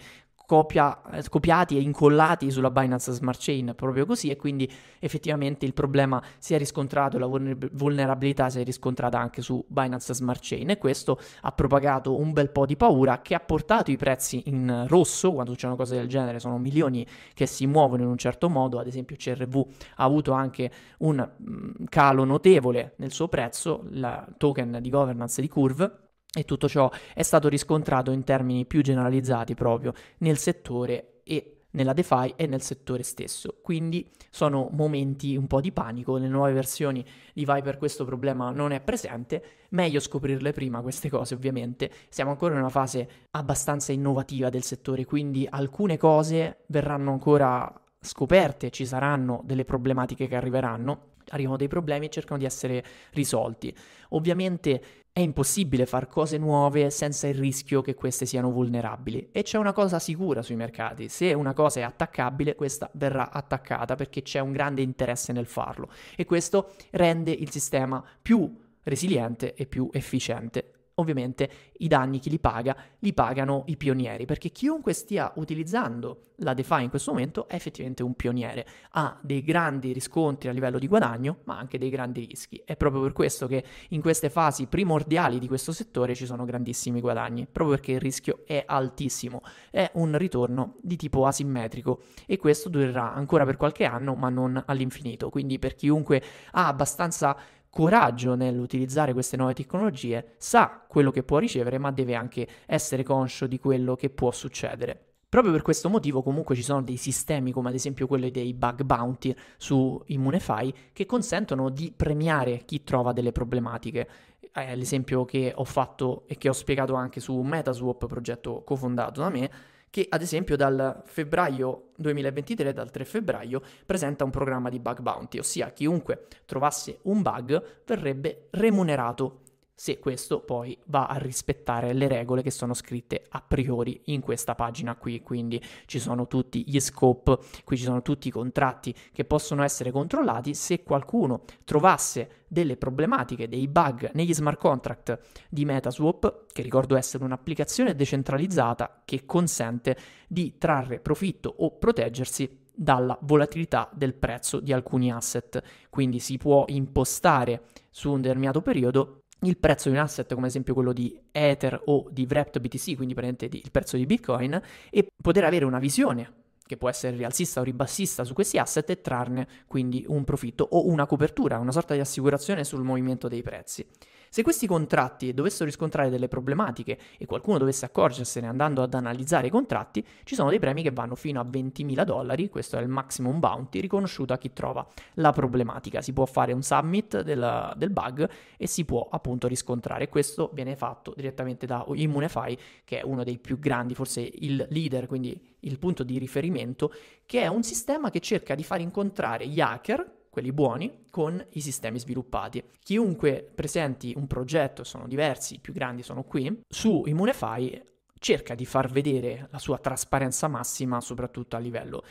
copia, eh, copiati e incollati sulla Binance Smart Chain proprio così e quindi effettivamente il problema si è riscontrato, la vulnerabilità si è riscontrata anche su Binance Smart Chain e questo ha propagato un bel po' di paura che ha portato i prezzi in rosso, quando succedono cose del genere sono milioni che si muovono in un certo modo, ad esempio CRV ha avuto anche un mm, calo notevole nel suo prezzo, il token di governance di Curve e tutto ciò è stato riscontrato in termini più generalizzati proprio nel settore e nella DeFi e nel settore stesso. Quindi sono momenti un po' di panico, nelle nuove versioni di Viper questo problema non è presente, meglio scoprirle prima queste cose ovviamente. Siamo ancora in una fase abbastanza innovativa del settore, quindi alcune cose verranno ancora scoperte, ci saranno delle problematiche che arriveranno, arrivano dei problemi e cercano di essere risolti. Ovviamente è impossibile fare cose nuove senza il rischio che queste siano vulnerabili. E c'è una cosa sicura sui mercati, se una cosa è attaccabile, questa verrà attaccata perché c'è un grande interesse nel farlo. E questo rende il sistema più resiliente e più efficiente ovviamente i danni chi li paga? Li pagano i pionieri, perché chiunque stia utilizzando la DeFi in questo momento è effettivamente un pioniere, ha dei grandi riscontri a livello di guadagno, ma anche dei grandi rischi. È proprio per questo che in queste fasi primordiali di questo settore ci sono grandissimi guadagni, proprio perché il rischio è altissimo, è un ritorno di tipo asimmetrico e questo durerà ancora per qualche anno, ma non all'infinito. Quindi per chiunque ha abbastanza coraggio nell'utilizzare queste nuove tecnologie, sa quello che può ricevere, ma deve anche essere conscio di quello che può succedere. Proprio per questo motivo comunque ci sono dei sistemi come ad esempio quelli dei bug bounty su Immunify che consentono di premiare chi trova delle problematiche. È l'esempio che ho fatto e che ho spiegato anche su Metaswap, progetto cofondato da me, che ad esempio dal febbraio 2023, dal 3 febbraio, presenta un programma di bug bounty, ossia chiunque trovasse un bug verrebbe remunerato se questo poi va a rispettare le regole che sono scritte a priori in questa pagina qui, quindi ci sono tutti gli scope, qui ci sono tutti i contratti che possono essere controllati se qualcuno trovasse delle problematiche, dei bug negli smart contract di Metaswap, che ricordo essere un'applicazione decentralizzata che consente di trarre profitto o proteggersi dalla volatilità del prezzo di alcuni asset. Quindi si può impostare su un determinato periodo il prezzo di un asset come esempio quello di Ether o di Wrapped BTC, quindi il prezzo di Bitcoin, e poter avere una visione che può essere rialzista o ribassista su questi asset e trarne quindi un profitto o una copertura, una sorta di assicurazione sul movimento dei prezzi. Se questi contratti dovessero riscontrare delle problematiche e qualcuno dovesse accorgersene andando ad analizzare i contratti, ci sono dei premi che vanno fino a 20.000 dollari, questo è il maximum bounty riconosciuto a chi trova la problematica. Si può fare un submit del, del bug e si può appunto riscontrare. Questo viene fatto direttamente da Immunify, che è uno dei più grandi, forse il leader, quindi il punto di riferimento, che è un sistema che cerca di far incontrare gli hacker quelli buoni, con i sistemi sviluppati. Chiunque presenti un progetto, sono diversi, i più grandi sono qui, su Immunify cerca di far vedere la sua trasparenza massima, soprattutto a livello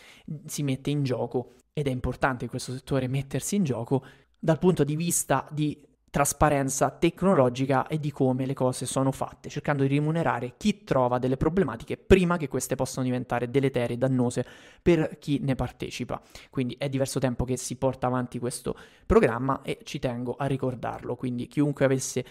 si mette in gioco ed è importante in questo settore mettersi in gioco dal punto di vista di trasparenza tecnologica e di come le cose sono fatte, cercando di rimunerare chi trova delle problematiche prima che queste possano diventare deleterie e dannose per chi ne partecipa. Quindi è diverso tempo che si porta avanti questo programma e ci tengo a ricordarlo, quindi chiunque avesse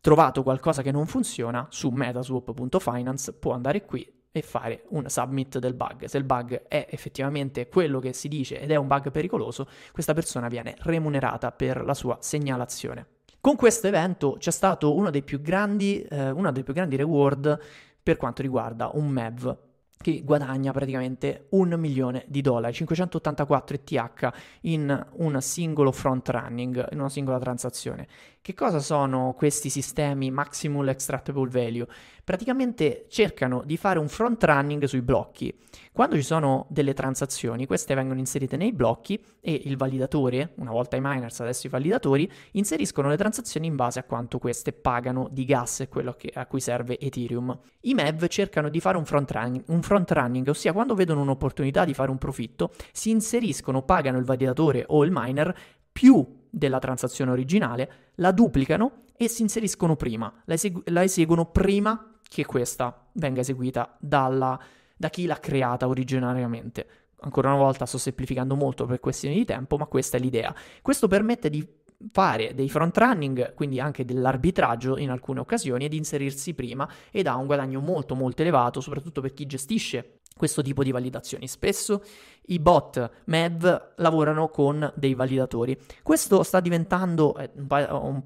trovato qualcosa che non funziona su metaswap.finance può andare qui e fare un submit del bug. Se il bug è effettivamente quello che si dice ed è un bug pericoloso, questa persona viene remunerata per la sua segnalazione. Con questo evento c'è stato uno dei più grandi, eh, una dei più grandi reward per quanto riguarda un MEV che guadagna praticamente un milione di dollari, 584 ETH in un singolo front running, in una singola transazione. Che cosa sono questi sistemi Maximal Extractable Value? Praticamente cercano di fare un front running sui blocchi. Quando ci sono delle transazioni, queste vengono inserite nei blocchi e il validatore, una volta i miners, adesso i validatori, inseriscono le transazioni in base a quanto queste pagano di gas, quello che, a cui serve Ethereum. I MEV cercano di fare un front, running, un front running, ossia quando vedono un'opportunità di fare un profitto, si inseriscono, pagano il validatore o il miner più della transazione originale, la duplicano e si inseriscono prima, la, esegu- la eseguono prima che questa venga eseguita dalla, da chi l'ha creata originariamente. Ancora una volta sto semplificando molto per questioni di tempo, ma questa è l'idea. Questo permette di fare dei front running, quindi anche dell'arbitraggio in alcune occasioni, ed inserirsi prima ed ha un guadagno molto molto elevato, soprattutto per chi gestisce questo tipo di validazioni. Spesso i bot MEV lavorano con dei validatori. Questo sta diventando eh, un,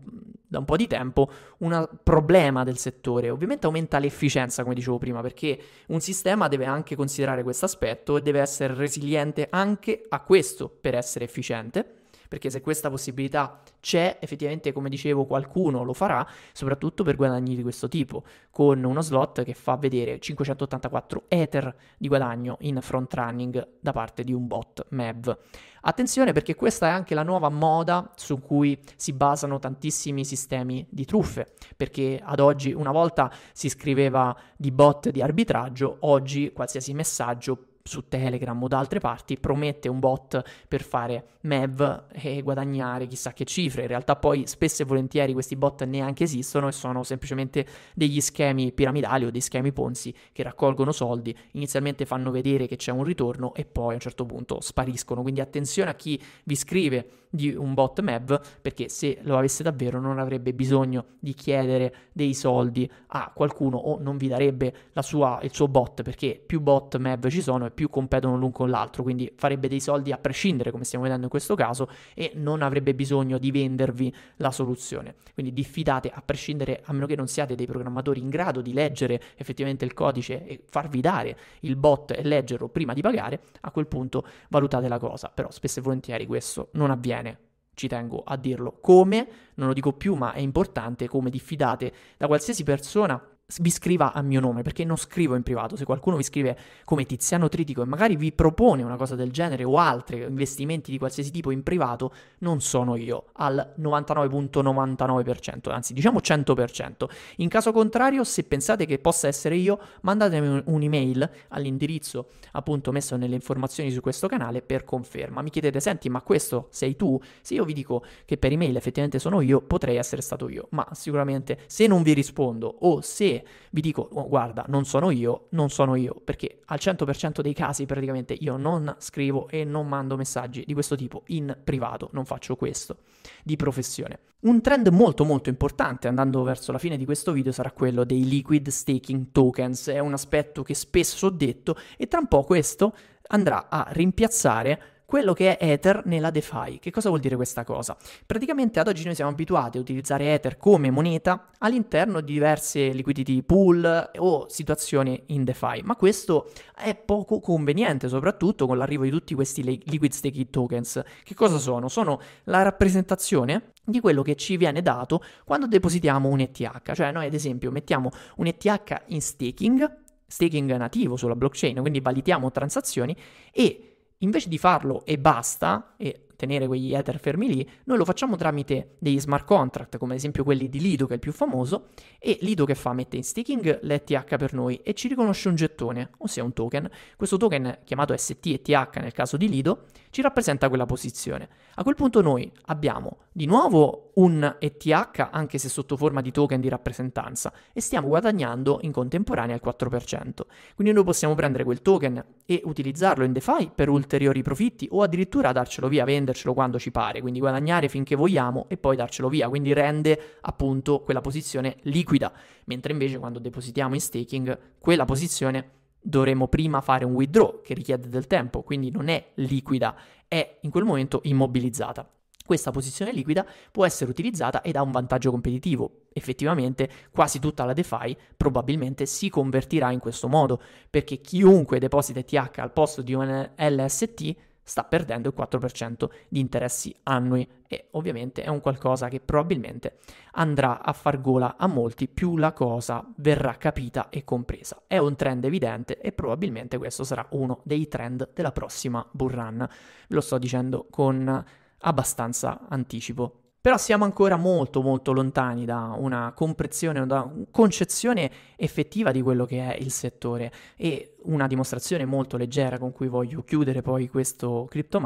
da un po' di tempo un problema del settore. Ovviamente aumenta l'efficienza, come dicevo prima, perché un sistema deve anche considerare questo aspetto e deve essere resiliente anche a questo per essere efficiente perché se questa possibilità c'è, effettivamente, come dicevo, qualcuno lo farà, soprattutto per guadagni di questo tipo, con uno slot che fa vedere 584 Ether di guadagno in front running da parte di un bot MEV. Attenzione perché questa è anche la nuova moda su cui si basano tantissimi sistemi di truffe, perché ad oggi una volta si scriveva di bot di arbitraggio, oggi qualsiasi messaggio su Telegram o da altre parti promette un bot per fare MEV e guadagnare chissà che cifre. In realtà poi spesso e volentieri questi bot neanche esistono e sono semplicemente degli schemi piramidali o dei schemi Ponzi che raccolgono soldi, inizialmente fanno vedere che c'è un ritorno e poi a un certo punto spariscono. Quindi attenzione a chi vi scrive di un bot MEV perché se lo avesse davvero non avrebbe bisogno di chiedere dei soldi a qualcuno o non vi darebbe sua, il suo bot perché più bot MEV ci sono e più competono l'un con l'altro, quindi farebbe dei soldi a prescindere, come stiamo vedendo in questo caso, e non avrebbe bisogno di vendervi la soluzione. Quindi diffidate a prescindere, a meno che non siate dei programmatori in grado di leggere effettivamente il codice e farvi dare il bot e leggerlo prima di pagare, a quel punto valutate la cosa. Però spesso e volentieri questo non avviene ci tengo a dirlo. Come, non lo dico più, ma è importante, come diffidate da qualsiasi persona vi scriva a mio nome, perché non scrivo in privato. Se qualcuno vi scrive come Tiziano Tritico e magari vi propone una cosa del genere o altri investimenti di qualsiasi tipo in privato, non sono io al 99.99%, anzi diciamo 100%. In caso contrario, se pensate che possa essere io, mandatemi un'email all'indirizzo appunto messo nelle informazioni su questo canale per conferma. Mi chiedete, senti, ma questo sei tu? Se io vi dico che per email effettivamente sono io, potrei essere stato io, ma sicuramente se non vi rispondo o se vi dico oh, guarda non sono io, non sono io, perché al 100% dei casi praticamente io non scrivo e non mando messaggi di questo tipo in privato, non faccio questo di professione. Un trend molto molto importante andando verso la fine di questo video sarà quello dei liquid staking tokens, è un aspetto che spesso ho detto e tra un po' questo andrà a rimpiazzare quello che è Ether nella DeFi. Che cosa vuol dire questa cosa? Praticamente ad oggi noi siamo abituati a utilizzare Ether come moneta all'interno di diverse liquidity pool o situazioni in DeFi, ma questo è poco conveniente, soprattutto con l'arrivo di tutti questi liquid staking tokens. Che cosa sono? Sono la rappresentazione di quello che ci viene dato quando depositiamo un ETH, cioè noi ad esempio mettiamo un ETH in staking, staking nativo sulla blockchain, quindi validiamo transazioni e invece di farlo e basta, e tenere quegli ether fermi lì, noi lo facciamo tramite degli smart contract, come ad esempio quelli di Lido che è il più famoso, e Lido che fa? Mette in staking l'ETH per noi e ci riconosce un gettone, ossia un token. Questo token, chiamato STETH nel caso di Lido, ci rappresenta quella posizione. A quel punto noi abbiamo di nuovo un ETH, anche se sotto forma di token di rappresentanza, e stiamo guadagnando in contemporanea il 4%. Quindi noi possiamo prendere quel token e utilizzarlo in DeFi per ulteriori profitti o addirittura darcelo via, vendercelo quando ci pare, quindi guadagnare finché vogliamo e poi darcelo via, quindi rende appunto quella posizione liquida, mentre invece quando depositiamo in staking quella posizione dovremo prima fare un withdraw che richiede del tempo, quindi non è liquida, è in quel momento immobilizzata. Questa posizione liquida può essere utilizzata ed ha un vantaggio competitivo. Effettivamente quasi tutta la DeFi probabilmente si convertirà in questo modo, perché chiunque deposita ETH al posto di un LST sta perdendo il 4% di interessi annui e ovviamente è un qualcosa che probabilmente andrà a far gola a molti più la cosa verrà capita e compresa. È un trend evidente e probabilmente questo sarà uno dei trend della prossima bull run. Ve lo sto dicendo con abbastanza anticipo. Però siamo ancora molto molto lontani da una comprensione, da una concezione effettiva di quello che è il settore e una dimostrazione molto leggera con cui voglio chiudere poi questo Crypto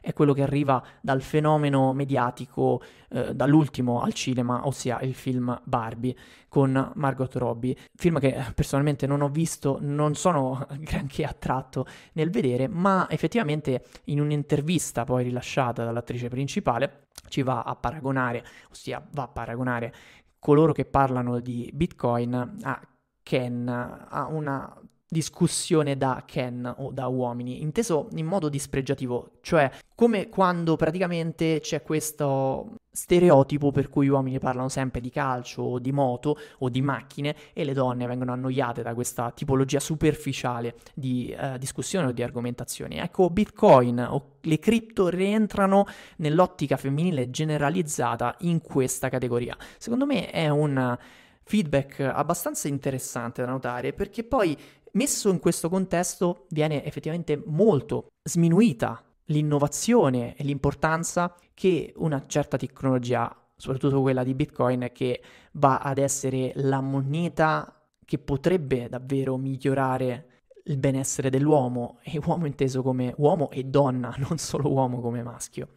è quello che arriva dal fenomeno mediatico eh, dall'ultimo al cinema, ossia il film Barbie con Margot Robbie, film che personalmente non ho visto, non sono [LAUGHS] granché attratto nel vedere, ma effettivamente in un'intervista poi rilasciata dall'attrice principale ci va a paragonare, ossia va a paragonare coloro che parlano di Bitcoin a Ken, a una discussione da Ken o da uomini, inteso in modo dispregiativo, cioè come quando praticamente c'è questo stereotipo per cui gli uomini parlano sempre di calcio o di moto o di macchine e le donne vengono annoiate da questa tipologia superficiale di uh, discussione o di argomentazioni. Ecco, Bitcoin o le cripto rientrano nell'ottica femminile generalizzata in questa categoria. Secondo me è un feedback abbastanza interessante da notare perché poi messo in questo contesto viene effettivamente molto sminuita l'innovazione e l'importanza che una certa tecnologia, soprattutto quella di Bitcoin, che va ad essere la moneta che potrebbe davvero migliorare il benessere dell'uomo, e uomo inteso come uomo e donna, [LAUGHS] non solo uomo come maschio.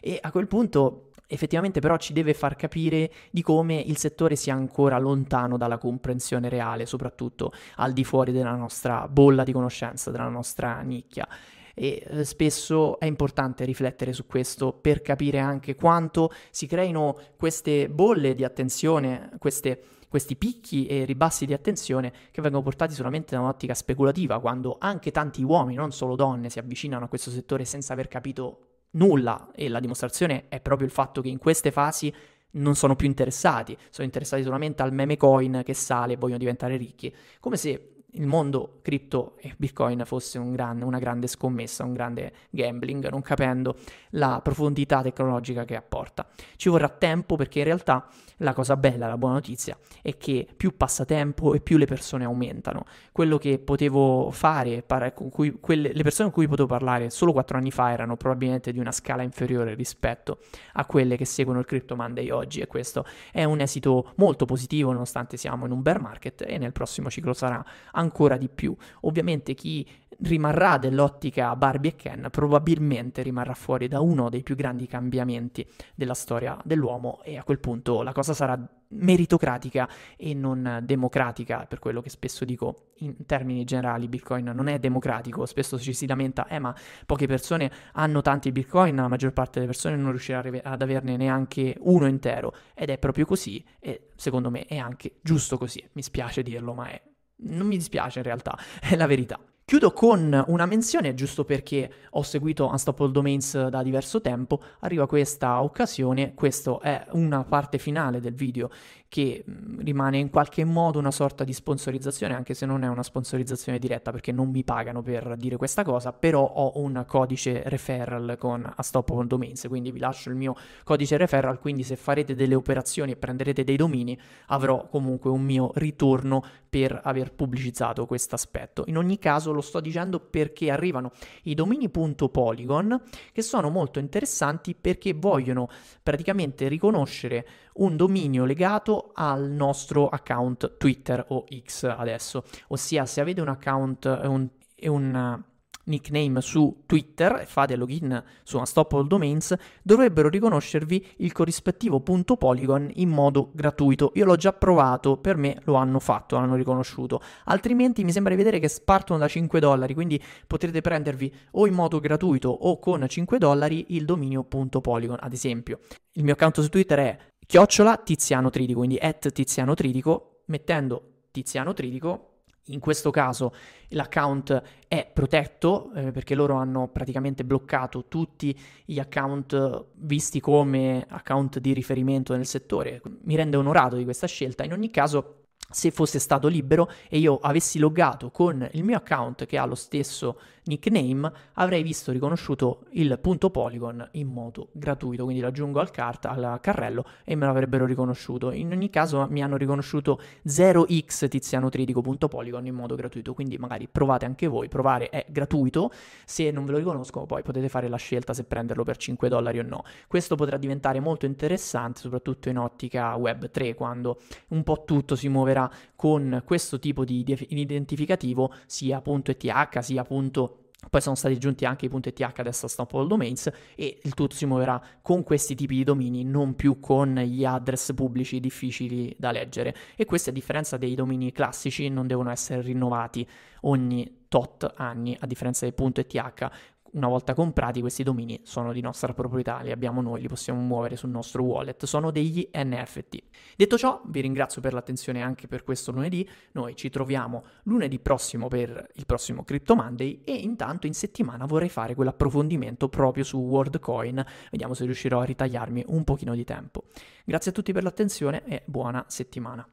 E a quel punto effettivamente però ci deve far capire di come il settore sia ancora lontano dalla comprensione reale, soprattutto al di fuori della nostra bolla di conoscenza, della nostra nicchia. E eh, spesso è importante riflettere su questo per capire anche quanto si creino queste bolle di attenzione, queste, questi picchi e ribassi di attenzione che vengono portati solamente da un'ottica speculativa, quando anche tanti uomini, non solo donne, si avvicinano a questo settore senza aver capito nulla. E la dimostrazione è proprio il fatto che in queste fasi non sono più interessati, sono interessati solamente al meme coin che sale e vogliono diventare ricchi, come se il mondo cripto e Bitcoin fosse un gran, una grande scommessa, un grande gambling, non capendo la profondità tecnologica che apporta. Ci vorrà tempo perché in realtà la cosa bella, la buona notizia è che più passa tempo e più le persone aumentano. Quello che potevo fare, con cui, quelle, le persone con cui potevo parlare solo quattro anni fa erano probabilmente di una scala inferiore rispetto a quelle che seguono il Crypto Monday oggi e questo è un esito molto positivo nonostante siamo in un bear market e nel prossimo ciclo sarà ancora di più. Ovviamente chi rimarrà dell'ottica Barbie e Ken probabilmente rimarrà fuori da uno dei più grandi cambiamenti della storia dell'uomo e a quel punto la cosa sarà meritocratica e non democratica, per quello che spesso dico in termini generali, Bitcoin non è democratico, spesso ci si lamenta, eh ma poche persone hanno tanti Bitcoin, la maggior parte delle persone non riuscirà ad averne neanche uno intero ed è proprio così e secondo me è anche giusto così, mi spiace dirlo, ma è non mi dispiace in realtà, [LAUGHS] è la verità. Chiudo con una menzione, giusto perché ho seguito Unstoppable Domains da diverso tempo, arriva questa occasione, questa è una parte finale del video che rimane in qualche modo una sorta di sponsorizzazione, anche se non è una sponsorizzazione diretta perché non mi pagano per dire questa cosa, però ho un codice referral con Unstoppable Domains, quindi vi lascio il mio codice referral, quindi se farete delle operazioni e prenderete dei domini avrò comunque un mio ritorno per aver pubblicizzato questo aspetto. In ogni caso lo sto dicendo perché arrivano i domini.polygon che sono molto interessanti perché vogliono praticamente riconoscere un dominio legato al nostro account Twitter o X adesso, ossia se avete un account e un, un nickname su Twitter e fate login su Unstoppable Domains, dovrebbero riconoscervi il corrispettivo punto Polygon in modo gratuito. Io l'ho già provato, per me lo hanno fatto, l'hanno riconosciuto. Altrimenti mi sembra di vedere che partono da 5 dollari, quindi potrete prendervi o in modo gratuito o con 5 dollari il dominio punto Polygon. Ad esempio, il mio account su Twitter è chiocciola Tiziano Tridico, quindi at Tiziano Tridico, mettendo Tiziano Tridico in questo caso l'account è protetto eh, perché loro hanno praticamente bloccato tutti gli account visti come account di riferimento nel settore. Mi rende onorato di questa scelta. In ogni caso, se fosse stato libero e io avessi loggato con il mio account che ha lo stesso nickname, avrei visto riconosciuto il punto Polygon in modo gratuito, quindi lo aggiungo al, cart- al carrello e me l'avrebbero riconosciuto. In ogni caso mi hanno riconosciuto 0x tiziano tridico.polygon in modo gratuito, quindi magari provate anche voi, provare è gratuito, se non ve lo riconosco poi potete fare la scelta se prenderlo per 5 dollari o no. Questo potrà diventare molto interessante, soprattutto in ottica web 3, quando un po' tutto si muoverà con questo tipo di identificativo, sia .eth, sia poi sono stati aggiunti anche i .eth adesso a Stamp All Domains e il tutto si muoverà con questi tipi di domini, non più con gli address pubblici difficili da leggere. E questi, a differenza dei domini classici, non devono essere rinnovati ogni tot anni, a differenza dei .eth una volta comprati questi domini sono di nostra proprietà, li abbiamo noi, li possiamo muovere sul nostro wallet, sono degli NFT. Detto ciò, vi ringrazio per l'attenzione anche per questo lunedì, noi ci troviamo lunedì prossimo per il prossimo Crypto Monday e intanto in settimana vorrei fare quell'approfondimento proprio su WorldCoin, vediamo se riuscirò a ritagliarmi un pochino di tempo. Grazie a tutti per l'attenzione e buona settimana.